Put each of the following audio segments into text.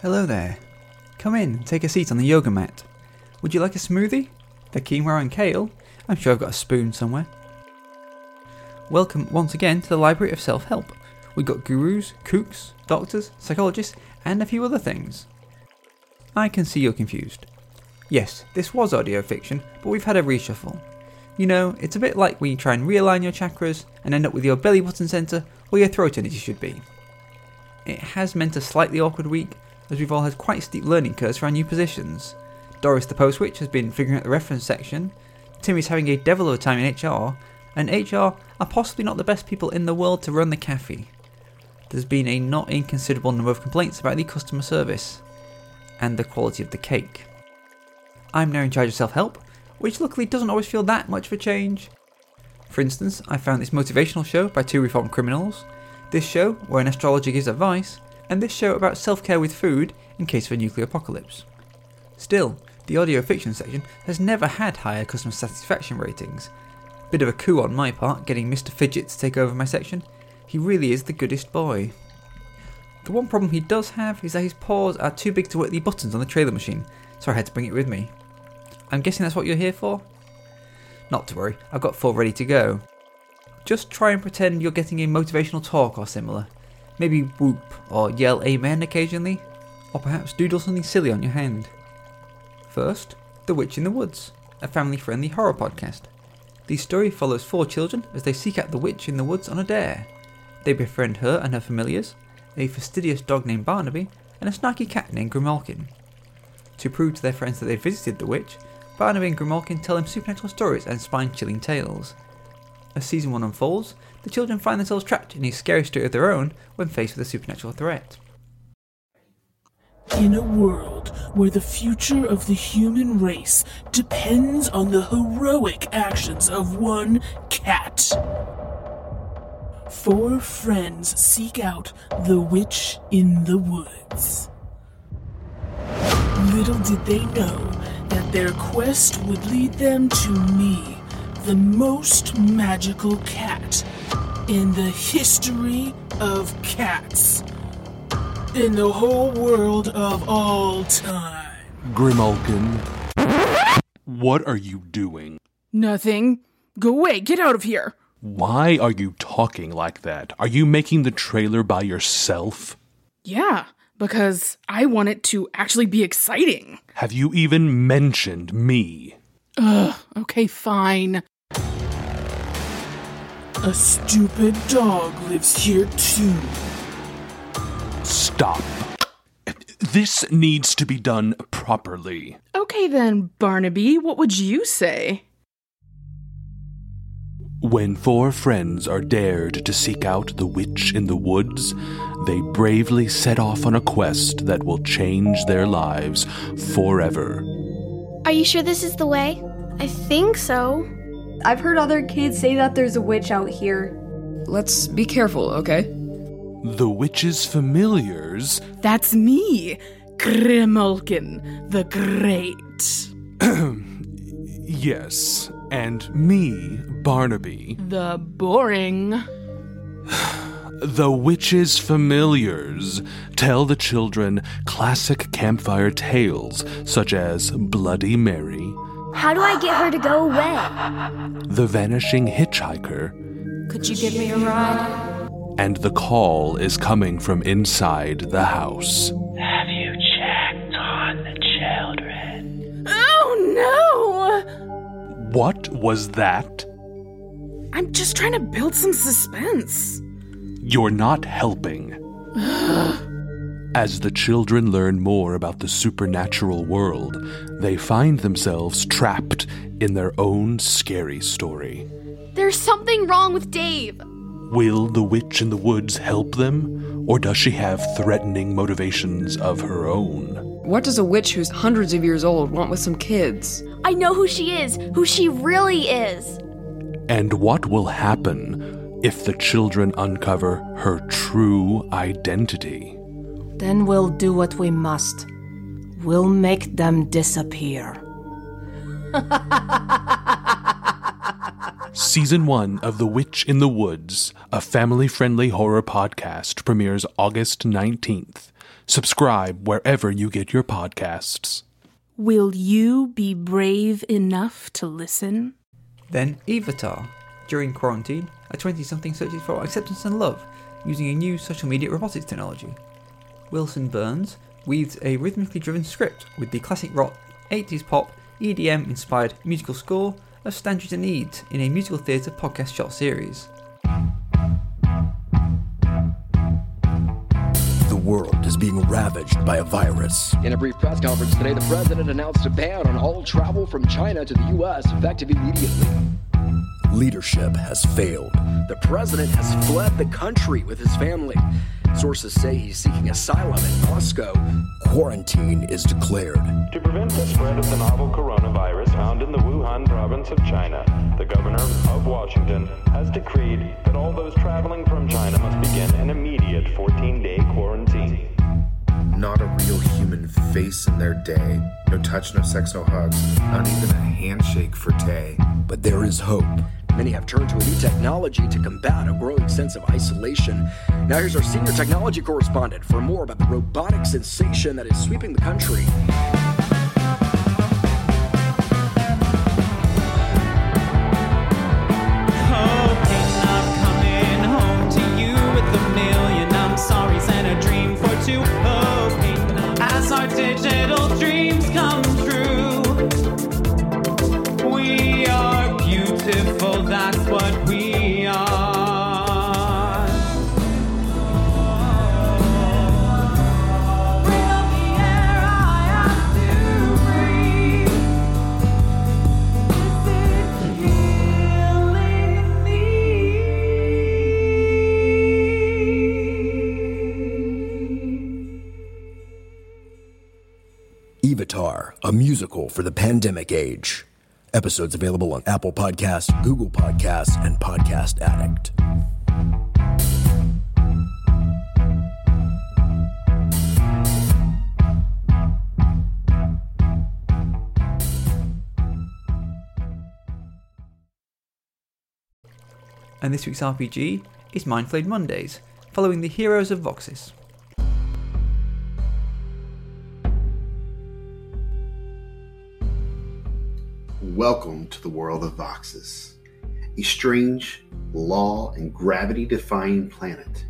Hello there. Come in and take a seat on the yoga mat. Would you like a smoothie? The quinoa and kale? I'm sure I've got a spoon somewhere. Welcome once again to the Library of Self Help. We've got gurus, kooks, doctors, psychologists, and a few other things. I can see you're confused. Yes, this was audio fiction, but we've had a reshuffle. You know, it's a bit like when you try and realign your chakras and end up with your belly button centre where your throat energy should be. It has meant a slightly awkward week, as we've all had quite steep learning curves for our new positions. Doris the Post Witch has been figuring out the reference section, Tim is having a devil of a time in HR, and HR are possibly not the best people in the world to run the cafe. There's been a not inconsiderable number of complaints about the customer service and the quality of the cake. I'm now in charge of self help, which luckily doesn't always feel that much of a change. For instance, I found this motivational show by two reformed criminals, this show where an astrologer gives advice, and this show about self care with food in case of a nuclear apocalypse. Still, the audio fiction section has never had higher customer satisfaction ratings. Bit of a coup on my part getting Mr. Fidget to take over my section. He really is the goodest boy. The one problem he does have is that his paws are too big to work the buttons on the trailer machine, so I had to bring it with me. I'm guessing that's what you're here for? Not to worry, I've got four ready to go. Just try and pretend you're getting a motivational talk or similar. Maybe whoop or yell amen occasionally, or perhaps doodle something silly on your hand. First, The Witch in the Woods, a family friendly horror podcast. The story follows four children as they seek out the witch in the woods on a dare. They befriend her and her familiars, a fastidious dog named Barnaby, and a snarky cat named Grimalkin. To prove to their friends that they visited the witch, Barnaby and Grimalkin tell them supernatural stories and spine chilling tales. As season 1 unfolds, the children find themselves trapped in a scary story of their own when faced with a supernatural threat. In a world where the future of the human race depends on the heroic actions of one cat, four friends seek out the witch in the woods. Little did they know that their quest would lead them to me, the most magical cat in the history of cats in the whole world of all time. Grimalkin. What are you doing? Nothing. Go away. Get out of here. Why are you talking like that? Are you making the trailer by yourself? Yeah, because I want it to actually be exciting. Have you even mentioned me? Ugh, okay, fine. A stupid dog lives here too. Stop. This needs to be done properly. Okay then, Barnaby, what would you say? When four friends are dared to seek out the witch in the woods, they bravely set off on a quest that will change their lives forever. Are you sure this is the way? I think so. I've heard other kids say that there's a witch out here. Let's be careful, okay? The witch's familiars. That's me, Grimalkin the Great. yes, and me, Barnaby. The boring. The witch's familiars tell the children classic campfire tales such as Bloody Mary, How do I get her to go away? The Vanishing Hitchhiker, Could you give me a ride? and the call is coming from inside the house. Have you checked on the children? Oh no! What was that? I'm just trying to build some suspense. You're not helping. As the children learn more about the supernatural world, they find themselves trapped in their own scary story. There's something wrong with Dave. Will the witch in the woods help them, or does she have threatening motivations of her own? What does a witch who's hundreds of years old want with some kids? I know who she is, who she really is. And what will happen if the children uncover her true identity? Then we'll do what we must. We'll make them disappear. Season 1 of The Witch in the Woods, a family friendly horror podcast, premieres August 19th. Subscribe wherever you get your podcasts. Will you be brave enough to listen? Then Evatar. During quarantine, a 20 something searches for acceptance and love using a new social media robotics technology. Wilson Burns weaves a rhythmically driven script with the classic rock, 80s pop, EDM inspired musical score of Standards and Needs in a musical theatre podcast short series. The world is being ravaged by a virus. In a brief press conference today, the president announced a ban on all travel from China to the U.S. effective immediately. Leadership has failed. The president has fled the country with his family. Sources say he's seeking asylum in Moscow. Quarantine is declared. To prevent the spread of the novel coronavirus found in the Wuhan province of China, the governor of Washington has decreed that all those traveling from China must begin an immediate 14 day quarantine. Not a real human face in their day. No touch, no sex, no hugs. Not even a handshake for Tay. But there is hope. Many have turned to a new technology to combat a growing sense of isolation. Now, here's our senior technology correspondent for more about the robotic sensation that is sweeping the country. A musical for the pandemic age. Episodes available on Apple Podcasts, Google Podcasts, and Podcast Addict. And this week's RPG is Mindflayed Mondays, following the heroes of Voxis. Welcome to the world of Voxis, a strange, law and gravity defying planet.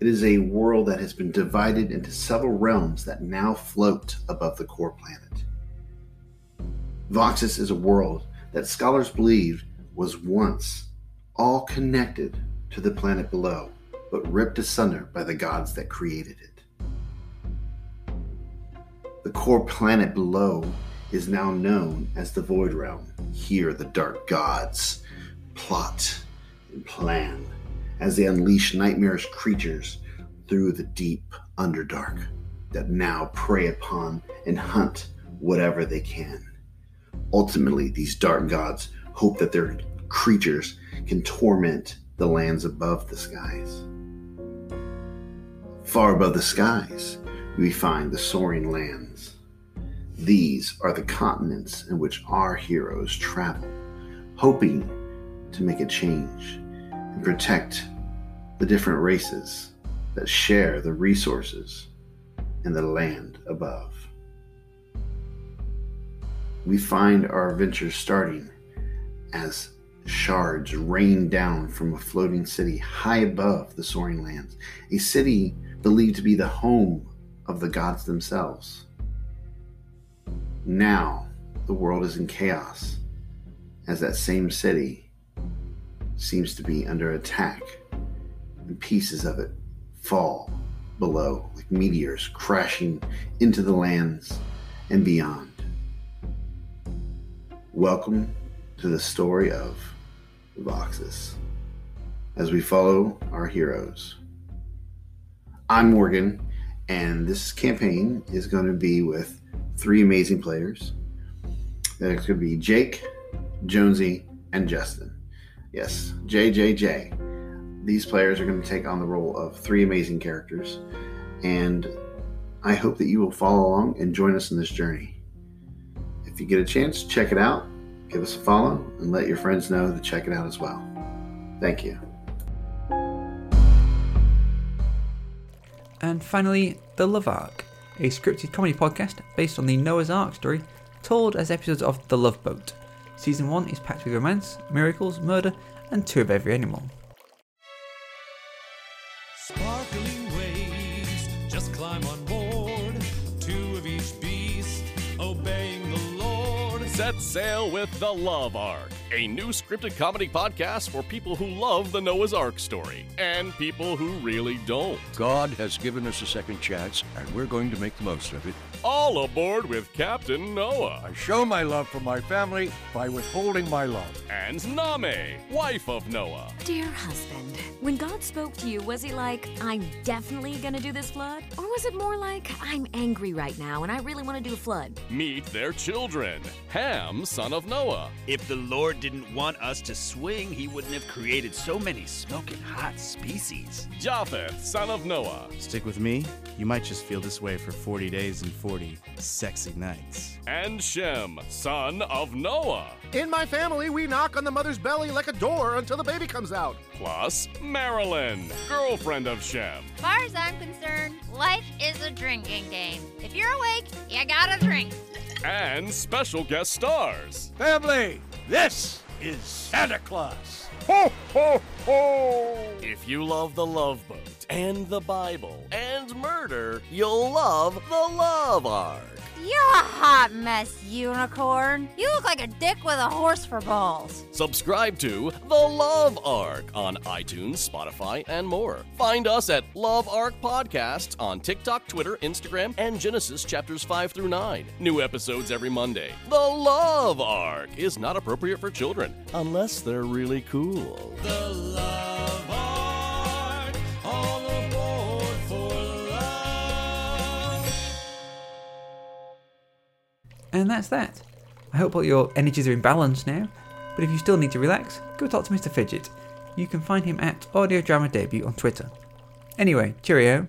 It is a world that has been divided into several realms that now float above the core planet. Voxis is a world that scholars believe was once all connected to the planet below, but ripped asunder by the gods that created it. The core planet below is now known as the Void Realm. Here, the dark gods plot and plan as they unleash nightmarish creatures through the deep Underdark that now prey upon and hunt whatever they can. Ultimately, these dark gods hope that their creatures can torment the lands above the skies. Far above the skies, we find the soaring lands. These are the continents in which our heroes travel, hoping to make a change and protect the different races that share the resources in the land above. We find our adventures starting as shards rain down from a floating city high above the soaring lands, a city believed to be the home of the gods themselves. Now, the world is in chaos as that same city seems to be under attack and pieces of it fall below like meteors crashing into the lands and beyond. Welcome to the story of Voxis as we follow our heroes. I'm Morgan, and this campaign is going to be with three amazing players. There's going to be Jake, Jonesy, and Justin. Yes, JJJ. These players are going to take on the role of three amazing characters, and I hope that you will follow along and join us in this journey. If you get a chance, check it out, give us a follow, and let your friends know to check it out as well. Thank you. And finally, The Ark, a scripted comedy podcast based on the Noah's Ark story, told as episodes of The Love Boat. Season 1 is packed with romance, miracles, murder, and two of every animal. Sparkling waves, just climb on board. Two of each beast, obeying the Lord. Set sail with The Love Ark, a new scripted comedy podcast for people who love the Noah's Ark story and people who really don't. God has given us a second chance, and we're going to make the most of it. All aboard with Captain Noah. I show my love for my family by withholding my love. And Naamah, wife of Noah. Dear husband, when God spoke to you, was he like, I'm definitely gonna do this flood? Or was it more like, I'm angry right now and I really wanna do a flood? Meet their children. Ham, son of Noah. If the Lord didn't want us to swing, he wouldn't have created so many smoking hot species. Japheth, son of Noah. Stick with me, you might just feel this way for 40 days and 40 sexy nights. And Shem, son of Noah. In my family, we knock on the mother's belly like a door until the baby comes out. Plus, Marilyn, girlfriend of Shem. far as I'm concerned, life is a drinking game. If you're awake, you gotta drink. And special guest stars. Family, this is Santa Claus. Ho, ho, ho! If you love the Love Boat and the Bible and murder, you'll love the Love Ark. You're a hot mess, unicorn. You look like a dick with a horse for balls. Subscribe to The Love Ark on iTunes, Spotify, and more. Find us at Love Ark Podcasts on TikTok, Twitter, Instagram, and Genesis chapters 5 through 9. New episodes every Monday. The Love Ark is not appropriate for children unless they're really cool. The Love And that's that. I hope all your energies are in balance now, but if you still need to relax, go talk to Mr. Fidget. You can find him at Audio Drama Debut on Twitter. Anyway, cheerio.